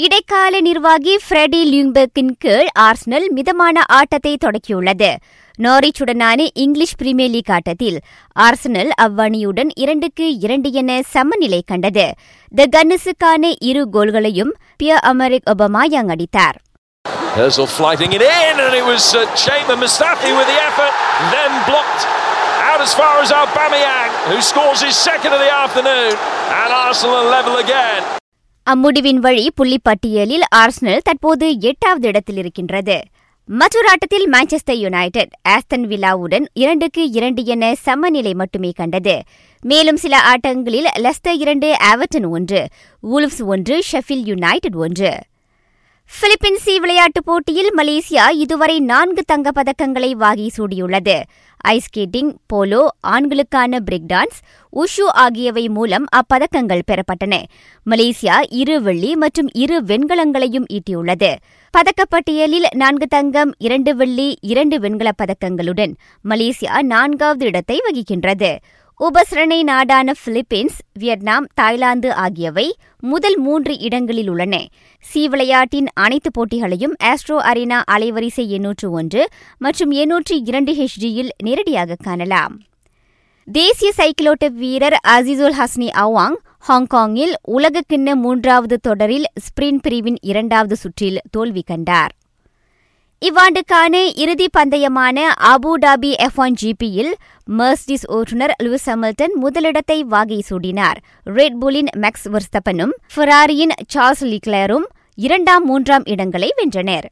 இடைக்கால நிர்வாகி ஃப்ரெடி லியூம்பெர்க்கின் கீழ் ஆர்சனல் மிதமான ஆட்டத்தை தொடக்கியுள்ளது நாரிச்சுடனான இங்கிலீஷ் பிரீமியர் லீக் ஆட்டத்தில் ஆர்சனல் அவ்வணியுடன் இரண்டுக்கு இரண்டு என சமநிலை கண்டது த கன்னஸுக்கான இரு கோல்களையும் பியர் அமரிக் ஒபமாயாங் அடித்தார் Herzl flighting it in, and it was uh, Chamber Mustafi with the effort, then blocked out as far as Aubameyang, who scores his second of the afternoon, and Arsenal level again. அம்முடிவின் வழி புள்ளிப்பட்டியலில் Arsenal தற்போது எட்டாவது இடத்தில் இருக்கின்றது மற்றொரு ஆட்டத்தில் Manchester United ஆஸ்தன் வில்லாவுடன் இரண்டுக்கு இரண்டு என சமநிலை மட்டுமே கண்டது. மேலும் சில ஆட்டங்களில் லெஸ்டர் இரண்டு ஆவர்டன் ஒன்று வூல்ஃப்ஸ் ஒன்று ஷெஃபில் யுனைடெட் ஒன்று. பிலிப்பீன்ஸ் சி விளையாட்டுப் போட்டியில் மலேசியா இதுவரை நான்கு தங்கப் பதக்கங்களை வாகி சூடியுள்ளது. ஐஸ் ஸ்கேட்டிங் போலோ ஆண்களுக்கான பிரேக் டான்ஸ் உஷு ஆகியவை மூலம் அப்பதக்கங்கள் பெறப்பட்டன. மலேசியா இரு வெள்ளி மற்றும் இரு வெண்கலங்களையும் ஈட்டியுள்ளது. பதக்கப்பட்டியலில் நான்கு தங்கம் இரண்டு வெள்ளி இரண்டு வெண்கலப் பதக்கங்களுடன் மலேசியா நான்காவது இடத்தை வகிக்கின்றது. உபசரணை நாடான பிலிப்பீன்ஸ் வியட்நாம் தாய்லாந்து ஆகியவை முதல் மூன்று இடங்களில் உள்ளன. சி விளையாட்டின் அனைத்து போட்டிகளையும் ஆஸ்ட்ரோ அரீனா அலைவரிசை எண்ணூற்று ஒன்று மற்றும் எண்ணூற்று இரண்டு ஹெச்டியில் நேரடியாக காணலாம். தேசிய சைக்கிளோட்ட வீரர் அசிசுல் ஹஸ்னி அவாங் ஹாங்காங்கில் உலகக்கிண்ண மூன்றாவது தொடரில் ஸ்பிரிண்ட் பிரிவின் இரண்டாவது சுற்றில் தோல்வி கண்டார். இவ்வாண்டுக்கான இறுதி பந்தயமான அபுடாபி எஃப் ஒன் ஜிபியில் மர்ஸ்டிஸ் ஓட்டுநர் லூஸ் ஹமில்டன் முதலிடத்தை வாகை சூடினார். ரெட்புலின் மேக்ஸ் வர்ஸ்தப்பனும் ஃபெராரியின் சார்ல்ஸ் லிக்லரும் இரண்டாம் மூன்றாம் இடங்களை வென்றனர்.